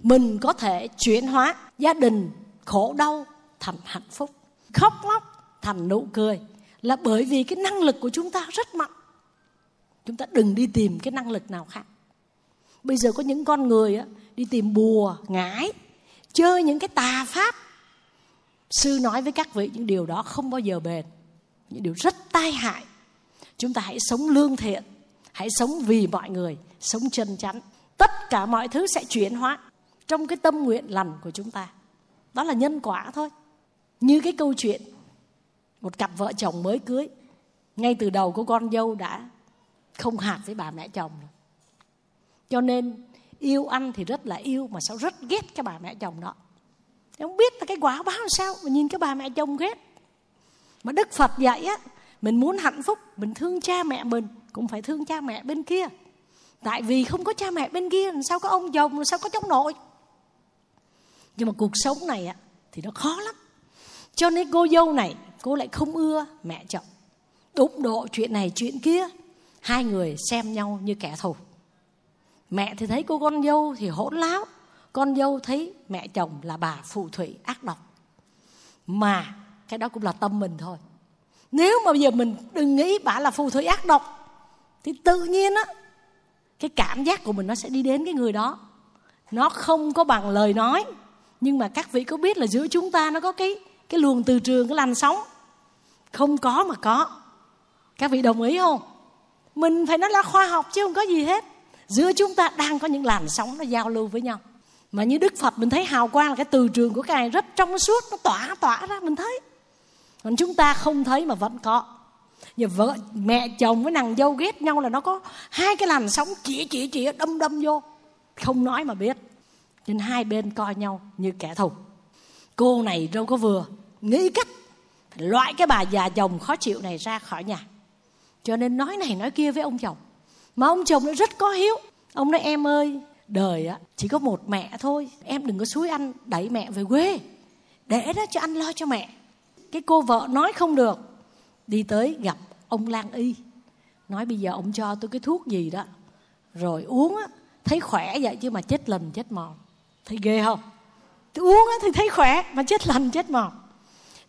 A: mình có thể chuyển hóa gia đình khổ đau thành hạnh phúc. Khóc lóc thành nụ cười là bởi vì cái năng lực của chúng ta rất mạnh chúng ta đừng đi tìm cái năng lực nào khác. Bây giờ có những con người á, đi tìm bùa ngải chơi những cái tà pháp. Sư nói với các vị những điều đó không bao giờ bền những điều rất tai hại. Chúng ta hãy sống lương thiện hãy sống vì mọi người sống chân chắn tất cả mọi thứ sẽ chuyển hóa trong cái tâm nguyện lành của chúng ta. Đó là nhân quả thôi. Như cái câu chuyện một cặp vợ chồng mới cưới ngay từ đầu cô con dâu đã không hạt với bà mẹ chồng. Cho nên, yêu anh thì rất là yêu mà sao rất ghét cái bà mẹ chồng đó. Không biết là cái quả báo làm sao mà nhìn cái bà mẹ chồng ghét. Mà đức phật dạy á, mình muốn hạnh phúc, mình thương cha mẹ mình, cũng phải thương cha mẹ bên kia. Tại vì không có cha mẹ bên kia, làm sao có ông chồng, làm sao có cháu nội? Nhưng mà cuộc sống này á, thì nó khó lắm. Cho nên cô dâu này, cô lại không ưa mẹ chồng. Đụng độ chuyện này, chuyện kia hai người xem nhau như kẻ thù. Mẹ thì thấy cô con dâu thì hỗn láo, con dâu thấy mẹ chồng là bà phù thủy ác độc. Mà cái đó cũng là tâm mình thôi. Nếu mà bây giờ mình đừng nghĩ bà là phù thủy ác độc, thì tự nhiên á, cái cảm giác của mình nó sẽ đi đến cái người đó. Nó không có bằng lời nói, nhưng mà các vị có biết là giữa chúng ta nó có cái cái luồng từ trường, cái làn sóng? Không có mà có. Các vị đồng ý không? Mình phải nói là khoa học chứ không có gì hết. Giữa chúng ta đang có những làn sóng nó giao lưu với nhau. Mà như đức phật, mình thấy hào quang là cái từ trường của cái này rất trong suốt, nó tỏa tỏa ra, mình thấy. Còn chúng ta không thấy mà vẫn có. Như vợ, mẹ, chồng với nàng dâu ghét nhau là nó có hai cái làn sóng chỉ chỉ chỉ, đâm đâm vô. Không nói mà biết. Nên hai bên coi nhau như kẻ thù. Cô này đâu có vừa. Nghĩ cách loại cái bà già chồng khó chịu này ra khỏi nhà cho nên nói này, nói kia với ông chồng. Mà ông chồng nó rất có hiếu. Ông nói, em ơi, đời á, chỉ có một mẹ thôi. Em đừng có suối anh đẩy mẹ về quê. Để đó cho anh lo cho mẹ. Cái cô vợ nói không được. Đi tới gặp ông lang y. Nói, bây giờ ông cho tôi cái thuốc gì đó. Rồi uống á, thấy khỏe vậy chứ mà chết lần chết mòn. Thấy ghê không? Tôi uống á, thì thấy khỏe mà chết lần chết mòn.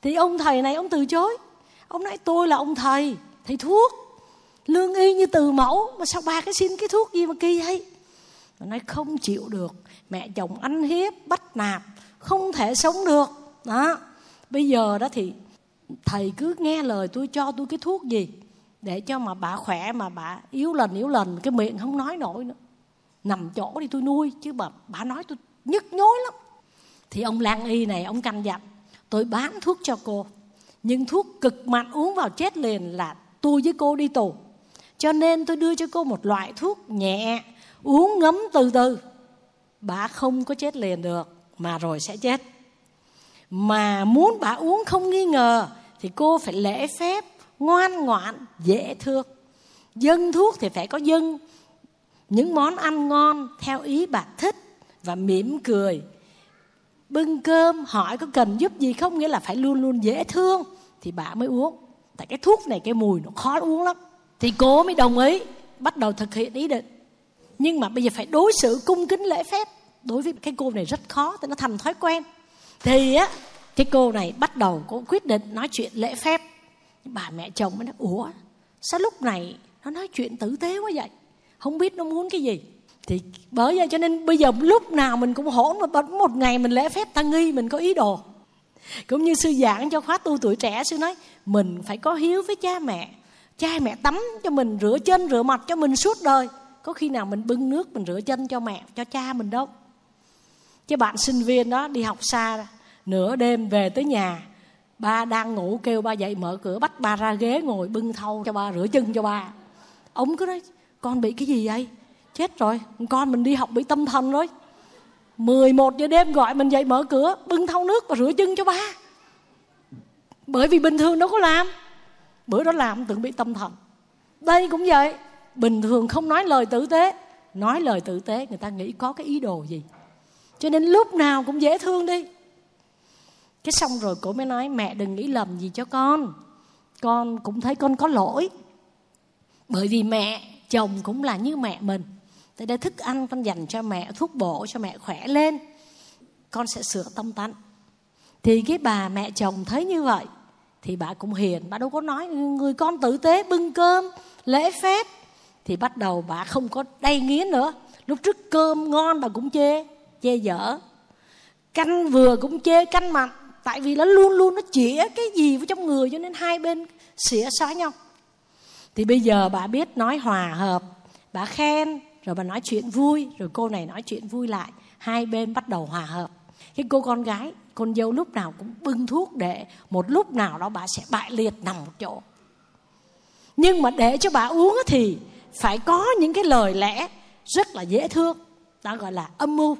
A: Thì ông thầy này, ông từ chối. Ông nói, tôi là ông thầy thầy thuốc lương y như từ mẫu, mà sao ba cái xin cái thuốc gì mà kỳ vậy? Mà nói, không chịu được. Mẹ chồng ăn hiếp, bắt nạt, không thể sống được. Đó. Bây giờ đó thì, thầy cứ nghe lời tôi cho tôi cái thuốc gì, để cho mà bà khỏe, mà bà yếu lần yếu lần. Cái miệng không nói nổi nữa. Nằm chỗ đi tôi nuôi, chứ bà bà nói tôi nhức nhối lắm. Thì ông lang y này, ông căn dặn, tôi bán thuốc cho cô, nhưng thuốc cực mạnh uống vào chết liền là tôi với cô đi tù cho nên tôi đưa cho cô một loại thuốc nhẹ, uống ngấm từ từ. Bà không có chết liền được, mà rồi sẽ chết. Mà muốn bà uống không nghi ngờ, thì cô phải lễ phép, ngoan ngoãn, dễ thương. Dân thuốc thì phải có dân. Những món ăn ngon theo ý bà thích và mỉm cười. Bưng cơm, hỏi có cần giúp gì không, nghĩa là phải luôn luôn dễ thương, thì bà mới uống. Tại cái thuốc này, cái mùi nó khó uống lắm thì cô mới đồng ý, bắt đầu thực hiện ý định. Nhưng mà bây giờ phải đối xử cung kính lễ phép. Đối với cái cô này rất khó thì nó thành thói quen. Thì á, cái cô này bắt đầu cô quyết định nói chuyện lễ phép. Bà mẹ chồng mới nói, ủa, sao lúc này nó nói chuyện tử tế quá vậy? Không biết nó muốn cái gì? Thì bởi vậy cho nên bây giờ lúc nào mình cũng hỗn mà một ngày mình lễ phép, ta nghi mình có ý đồ. Cũng như sư giảng cho khóa tu tuổi trẻ, sư nói, mình phải có hiếu với cha mẹ cha mẹ tắm cho mình, rửa chân, rửa mặt cho mình suốt đời. Có khi nào mình bưng nước, mình rửa chân cho mẹ, cho cha mình đâu. Chứ bạn sinh viên đó, đi học xa, nửa đêm về tới nhà, ba đang ngủ kêu ba dậy mở cửa, bắt ba ra ghế ngồi bưng thau cho ba, rửa chân cho ba. Ông cứ nói, con bị cái gì vậy? Chết rồi, con mình đi học bị tâm thần rồi. 11 giờ đêm gọi mình dậy mở cửa, bưng thau nước và rửa chân cho ba. Bởi vì bình thường đâu có làm bữa đó làm tưởng bị tâm thần. Đây cũng vậy. Bình thường không nói lời tử tế. Nói lời tử tế, người ta nghĩ có cái ý đồ gì. Cho nên lúc nào cũng dễ thương đi. Cái xong rồi cô mới nói, mẹ đừng nghĩ lầm gì cho con. Con cũng thấy con có lỗi. Bởi vì mẹ, chồng cũng là như mẹ mình. Thế đây thức ăn, con dành cho mẹ, thuốc bổ cho mẹ khỏe lên, con sẽ sửa tâm tánh. Thì cái bà mẹ chồng thấy như vậy thì bà cũng hiền, bà đâu có nói người con tử tế bưng cơm, lễ phép. Thì bắt đầu bà không có đay nghiến nữa. Lúc trước cơm ngon bà cũng chê chê dở. Canh vừa cũng chê canh mặn, tại vì nó luôn luôn nó chĩa cái gì vào trong người cho nên hai bên xỉa xóa nhau. Thì bây giờ bà biết nói hòa hợp, bà khen, rồi bà nói chuyện vui, rồi cô này nói chuyện vui lại, hai bên bắt đầu hòa hợp. Cái cô con gái con dâu lúc nào cũng bưng thuốc để một lúc nào đó bà sẽ bại liệt nằm một chỗ. Nhưng mà để cho bà uống thì phải có những cái lời lẽ rất là dễ thương, đó gọi là âm mưu.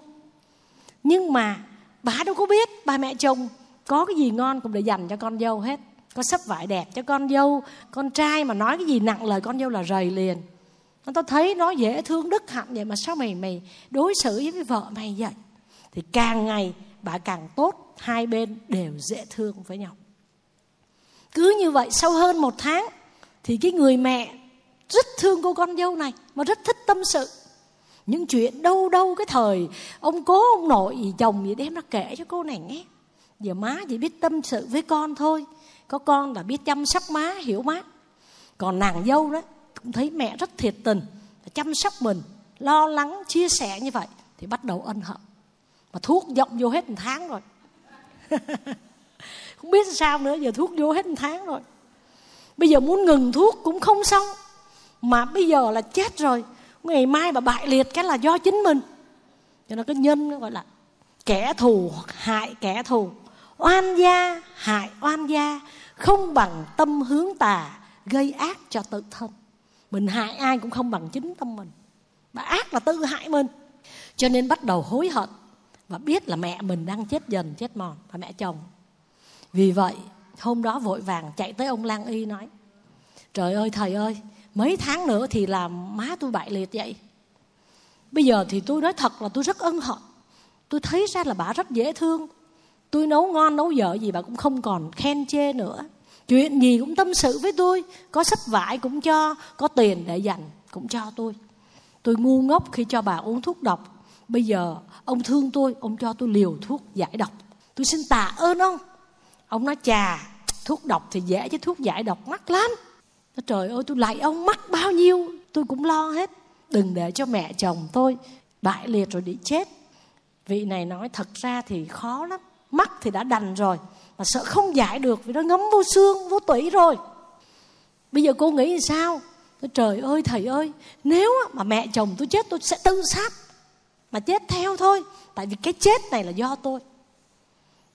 A: Nhưng mà bà đâu có biết bà mẹ chồng có cái gì ngon cũng để dành cho con dâu hết. Có sắp vải đẹp cho con dâu, con trai mà nói cái gì nặng lời con dâu là rầy liền. Nó tao thấy nó dễ thương đức hạnh vậy mà sao mày mày đối xử với vợ mày vậy? Thì càng ngày bà càng tốt hai bên đều dễ thương với nhau. Cứ như vậy, sau hơn một tháng, thì cái người mẹ rất thương cô con dâu này mà rất thích tâm sự. Những chuyện đâu đâu cái thời ông cố ông nội gì chồng gì đem ra kể cho cô này nghe. Giờ má chỉ biết tâm sự với con thôi. Có con là biết chăm sóc má, hiểu má. Còn nàng dâu đó, cũng thấy mẹ rất thiệt tình chăm sóc mình, lo lắng, chia sẻ như vậy, thì bắt đầu ân hận. Mà thuốc dọng vô hết một tháng rồi. không biết sao nữa, giờ thuốc vô hết một tháng rồi. Bây giờ muốn ngừng thuốc cũng không xong. Mà bây giờ là chết rồi. Ngày mai mà bại liệt cái là do chính mình. Cho nên cái nhân gọi là kẻ thù, hại kẻ thù. Oan gia, hại oan gia. Không bằng tâm hướng tà, gây ác cho tự thân. Mình hại ai cũng không bằng chính tâm mình. Mà ác là tự hại mình. Cho nên bắt đầu hối hận và biết là mẹ mình đang chết dần, chết mòn và mẹ chồng. Vì vậy, hôm đó vội vàng chạy tới ông lang y nói, trời ơi, thầy ơi, mấy tháng nữa thì làm má tôi bại liệt vậy. Bây giờ thì tôi nói thật là tôi rất ân hận. Tôi thấy ra là bà rất dễ thương. Tôi nấu ngon, nấu dở gì bà cũng không còn khen chê nữa. Chuyện gì cũng tâm sự với tôi, có sách vải cũng cho, có tiền để dành cũng cho tôi. Tôi ngu ngốc khi cho bà uống thuốc độc bây giờ ông thương tôi ông cho tôi liều thuốc giải độc. Tôi xin tạ ơn ông. Ông nói chà thuốc độc thì dễ chứ thuốc giải độc mắc lắm. Nói, trời ơi tôi lại ông mắc bao nhiêu tôi cũng lo hết. Đừng để cho mẹ chồng tôi bại liệt rồi đi chết. Vị này nói thật ra thì khó lắm mắc thì đã đành rồi mà sợ không giải được vì nó ngấm vô xương vô tủy rồi. Bây giờ cô nghĩ sao? Tôi trời ơi thầy ơi nếu mà mẹ chồng tôi chết tôi sẽ tự sát mà chết theo thôi. Tại vì cái chết này là do tôi.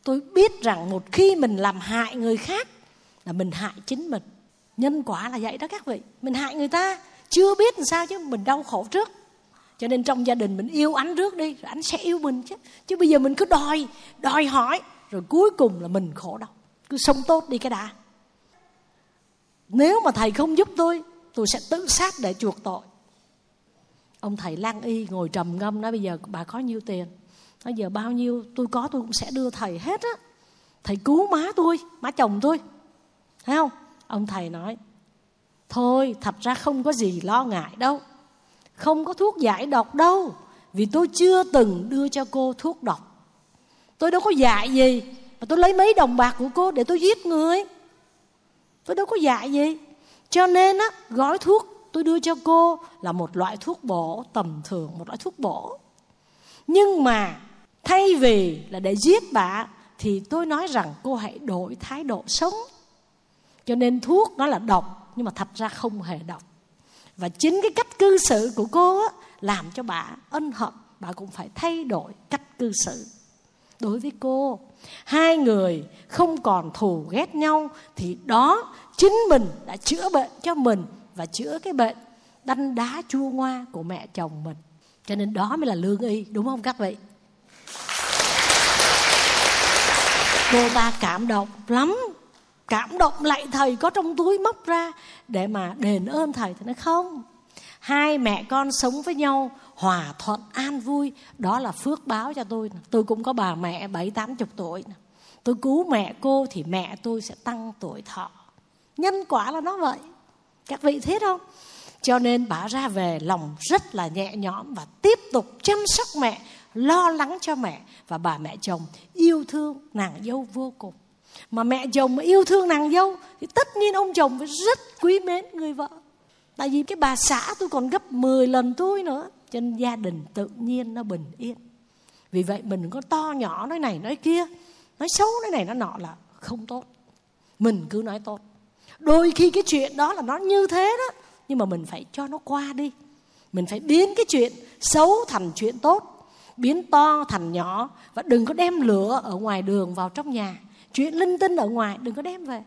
A: Tôi biết rằng một khi mình làm hại người khác là mình hại chính mình. Nhân quả là vậy đó các vị. Mình hại người ta. Chưa biết làm sao chứ. Mình đau khổ trước. Cho nên trong gia đình mình yêu anh trước đi, rồi anh sẽ yêu mình chứ. Chứ bây giờ mình cứ đòi đòi hỏi, rồi cuối cùng là mình khổ đau. Cứ sống tốt đi cái đã. Nếu mà thầy không giúp tôi tôi sẽ tự sát để chuộc tội ông thầy lang y ngồi trầm ngâm nói, bây giờ bà có nhiêu tiền? Nói, giờ bao nhiêu? Tôi có, tôi cũng sẽ đưa thầy hết á. Thầy cứu má tôi, má chồng tôi. Thấy không? Ông thầy nói, thôi, thật ra không có gì lo ngại đâu. Không có thuốc giải độc đâu, vì tôi chưa từng đưa cho cô thuốc độc. Tôi đâu có dạy gì, mà tôi lấy mấy đồng bạc của cô để tôi giết người. Tôi đâu có dạy gì. Cho nên á, gói thuốc tôi đưa cho cô là một loại thuốc bổ tầm thường một loại thuốc bổ. Nhưng mà thay vì là để giết bà thì tôi nói rằng cô hãy đổi thái độ sống. Cho nên thuốc nó là độc nhưng mà thật ra không hề độc. Và chính cái cách cư xử của cô á, làm cho bà ân hận bà cũng phải thay đổi cách cư xử. Đối với cô hai người không còn thù ghét nhau thì đó chính mình đã chữa bệnh cho mình và chữa cái bệnh đanh đá chua ngoa của mẹ chồng mình. Cho nên đó mới là lương y, đúng không các vị? Cô ta cảm động lắm. Cảm động lại thầy có trong túi móc ra để mà đền ơn thầy. Thì nó không, hai mẹ con sống với nhau hòa thuận, an vui, đó là phước báo cho tôi tôi cũng có bà mẹ bảy, tám chục tuổi tôi cứu mẹ cô thì mẹ tôi sẽ tăng tuổi thọ. Nhân quả là nó vậy các vị thấy không cho nên bà ra về lòng rất là nhẹ nhõm và tiếp tục chăm sóc mẹ, lo lắng cho mẹ và bà mẹ chồng yêu thương nàng dâu vô cùng. Mà mẹ chồng mà yêu thương nàng dâu thì tất nhiên ông chồng phải rất quý mến người vợ. Tại vì cái bà xã tôi còn gấp 10 lần tôi nữa, cho nên gia đình tự nhiên nó bình yên. Vì vậy mình có to nhỏ nói này nói kia, nói xấu nói này nó nọ là không tốt. Mình cứ nói tốt đôi khi cái chuyện đó là nó như thế đó, nhưng mà mình phải cho nó qua đi. Mình phải biến cái chuyện xấu thành chuyện tốt, biến to thành nhỏ, và đừng có đem lửa ở ngoài đường vào trong nhà. Chuyện linh tinh ở ngoài, đừng có đem về.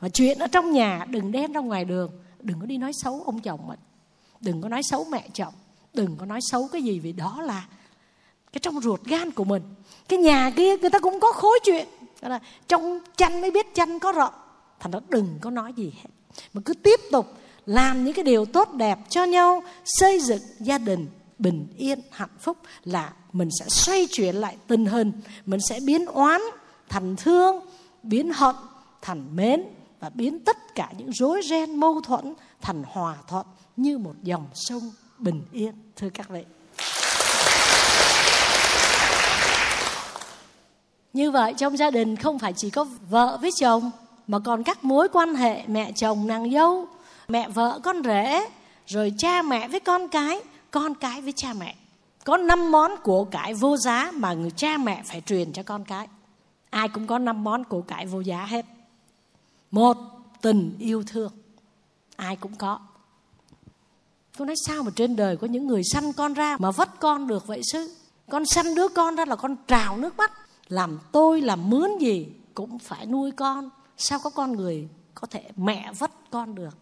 A: Và chuyện ở trong nhà, đừng đem ra ngoài đường. Đừng có đi nói xấu ông chồng mình. Đừng có nói xấu mẹ chồng. Đừng có nói xấu cái gì, vì đó là cái trong ruột gan của mình. Cái nhà kia, người ta cũng có khối chuyện. Là trong chanh mới biết chanh có rộng thành ra đừng có nói gì hết. Mà cứ tiếp tục làm những cái điều tốt đẹp cho nhau, xây dựng gia đình bình yên, hạnh phúc là mình sẽ xoay chuyển lại tình hình, mình sẽ biến oán thành thương, biến hận thành mến và biến tất cả những rối ren, mâu thuẫn thành hòa thuận như một dòng sông bình yên. Thưa các vị. Như vậy trong gia đình không phải chỉ có vợ với chồng mà còn các mối quan hệ mẹ chồng nàng dâu, mẹ vợ con rể, rồi cha mẹ với con cái con cái với cha mẹ. Có năm món của cải vô giá mà người cha mẹ phải truyền cho con cái. Ai cũng có năm món của cải vô giá hết. Một, tình yêu thương. Ai cũng có. Tôi nói sao mà trên đời có những người sanh con ra mà vất con được vậy sư con sanh đứa con ra là con trào nước mắt. Làm tôi làm mướn gì cũng phải nuôi con sao có con người có thể mẹ vất con được?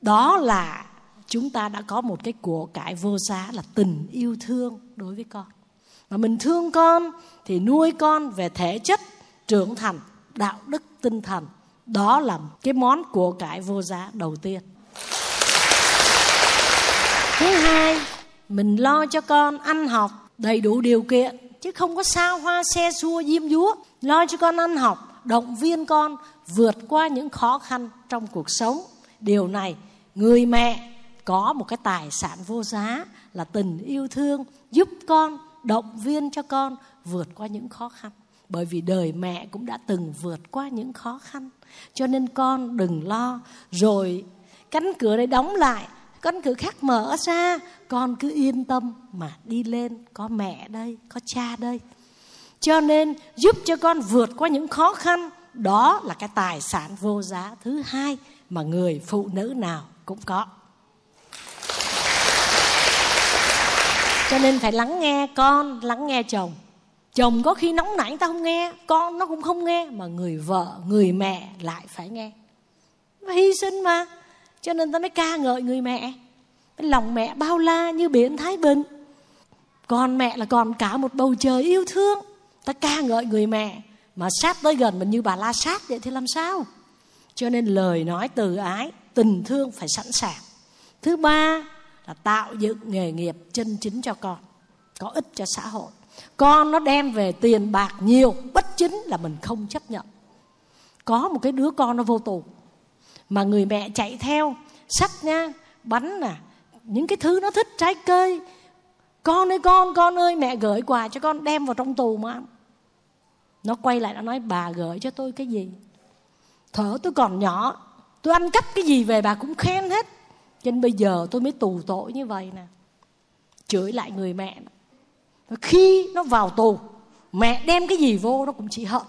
A: Đó là chúng ta đã có một cái của cải vô giá là tình yêu thương đối với con. Mà mình thương con thì nuôi con về thể chất, trưởng thành, đạo đức, tinh thần. Đó là cái món của cải vô giá đầu tiên. Thứ hai, mình lo cho con ăn học đầy đủ điều kiện, chứ không có sao hoa, xe xua, diêm dúa. Lo cho con ăn học, động viên con vượt qua những khó khăn trong cuộc sống. Điều này, người mẹ có một cái tài sản vô giá là tình yêu thương, giúp con, động viên cho con vượt qua những khó khăn. Bởi vì đời mẹ cũng đã từng vượt qua những khó khăn. Cho nên con đừng lo. Rồi, cánh cửa đấy đóng lại, cánh cửa khác mở ra. Con cứ yên tâm mà đi lên. Có mẹ đây, có cha đây. Cho nên giúp cho con vượt qua những khó khăn đó là cái tài sản vô giá thứ hai mà người phụ nữ nào cũng có. Cho nên phải lắng nghe con, lắng nghe chồng. Chồng có khi nóng nảy ta không nghe, con nó cũng không nghe, mà người vợ, người mẹ lại phải nghe. Và hy sinh mà. Cho nên ta mới ca ngợi người mẹ. Cái lòng mẹ bao la như biển thái bình. Còn mẹ là còn cả một bầu trời yêu thương. Ta ca ngợi người mẹ mà sát tới gần mình như bà la sát vậy thì làm sao? Cho nên lời nói từ ái, tình thương phải sẵn sàng. Thứ ba là tạo dựng nghề nghiệp chân chính cho con, có ích cho xã hội. Con nó đem về tiền bạc nhiều, bất chính là mình không chấp nhận. Có một cái đứa con nó vô tù, mà người mẹ chạy theo sách nha bánh nè, những cái thứ nó thích, trái cây. Con ơi, con con ơi, mẹ gửi quà cho con, đem vào trong tù mà nó quay lại, nó nói, bà gửi cho tôi cái gì? Thở, tôi còn nhỏ, tôi ăn cắp cái gì về bà cũng khen hết. Cho nên bây giờ tôi mới tù tội như vậy nè. Chửi lại người mẹ. Khi nó vào tù, mẹ đem cái gì vô nó cũng chỉ hận.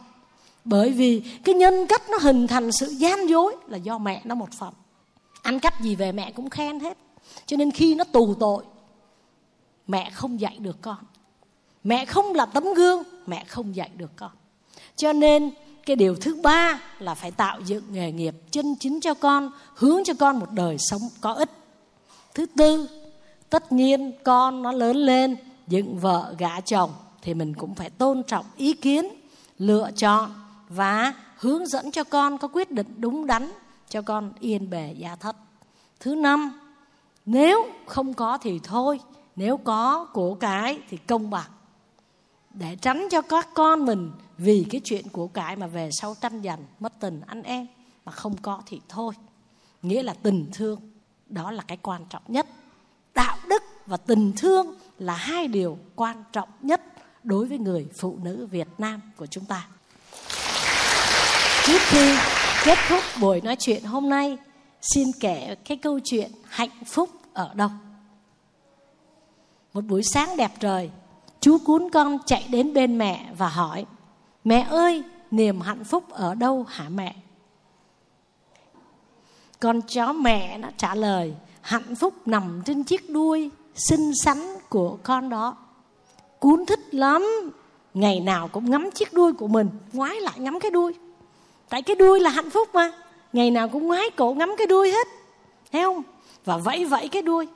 A: Bởi vì cái nhân cách nó hình thành sự gian dối là do mẹ nó một phần. Ăn cắp gì về mẹ cũng khen hết. Cho nên khi nó tù tội, mẹ không dạy được con. Mẹ không là tấm gương, mẹ không dạy được con cho nên, cái điều thứ ba là phải tạo dựng nghề nghiệp chân chính cho con, hướng cho con một đời sống có ích. Thứ tư, tất nhiên con nó lớn lên, dựng vợ gả chồng thì mình cũng phải tôn trọng ý kiến, lựa chọn và hướng dẫn cho con có quyết định đúng đắn, cho con yên bề gia thất. Thứ năm, nếu không có thì thôi, nếu có của cái thì công bằng để tránh cho các con mình vì cái chuyện của cải mà về sau tranh giành mất tình anh em mà không có thì thôi nghĩa là tình thương đó là cái quan trọng nhất đạo đức và tình thương là hai điều quan trọng nhất đối với người phụ nữ Việt Nam của chúng ta. Trước khi kết thúc buổi nói chuyện hôm nay, xin kể cái câu chuyện hạnh phúc ở đâu. Một buổi sáng đẹp trời, chú cún con chạy đến bên mẹ và hỏi: "Mẹ ơi, niềm hạnh phúc ở đâu hả mẹ?" Con chó mẹ nó trả lời: "Hạnh phúc nằm trên chiếc đuôi xinh xắn của con đó. Cún thích lắm ngày nào cũng ngắm chiếc đuôi của mình ngoái lại ngắm cái đuôi. Tại cái đuôi là hạnh phúc mà ngày nào cũng ngoái cổ ngắm cái đuôi hết thấy không? Và vẫy vẫy cái đuôi.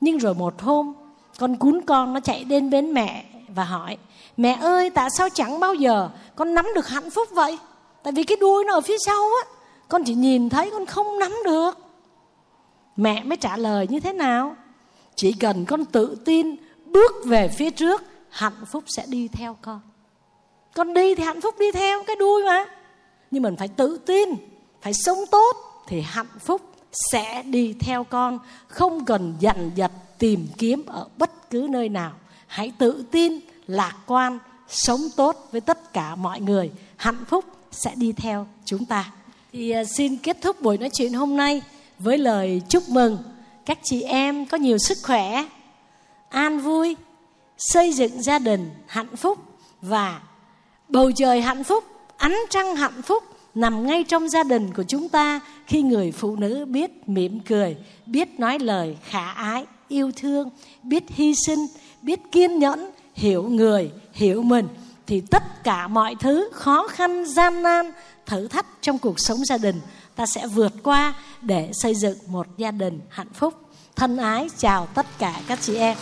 A: Nhưng rồi một hôm con cún con nó chạy đến bên mẹ và hỏi, mẹ ơi, tại sao chẳng bao giờ con nắm được hạnh phúc vậy? Tại vì cái đuôi nó ở phía sau á, con chỉ nhìn thấy con không nắm được. Mẹ mới trả lời như thế nào? Chỉ cần con tự tin bước về phía trước, hạnh phúc sẽ đi theo con. Con đi thì hạnh phúc đi theo cái đuôi mà. Nhưng mình phải tự tin, phải sống tốt thì hạnh phúc sẽ đi theo con, không cần dằn dặt tìm kiếm ở bất cứ nơi nào. Hãy tự tin lạc quan, sống tốt với tất cả mọi người. Hạnh phúc sẽ đi theo chúng ta. Thì à, xin kết thúc buổi nói chuyện hôm nay với lời chúc mừng. Các chị em có nhiều sức khỏe, an vui, xây dựng gia đình hạnh phúc và bầu trời hạnh phúc, ánh trăng hạnh phúc nằm ngay trong gia đình của chúng ta khi người phụ nữ biết mỉm cười, biết nói lời khả ái, yêu thương, biết hy sinh, biết kiên nhẫn, hiểu người, hiểu mình, thì tất cả mọi thứ khó khăn, gian nan, thử thách trong cuộc sống gia đình ta sẽ vượt qua để xây dựng một gia đình hạnh phúc. Thân ái chào tất cả các chị em.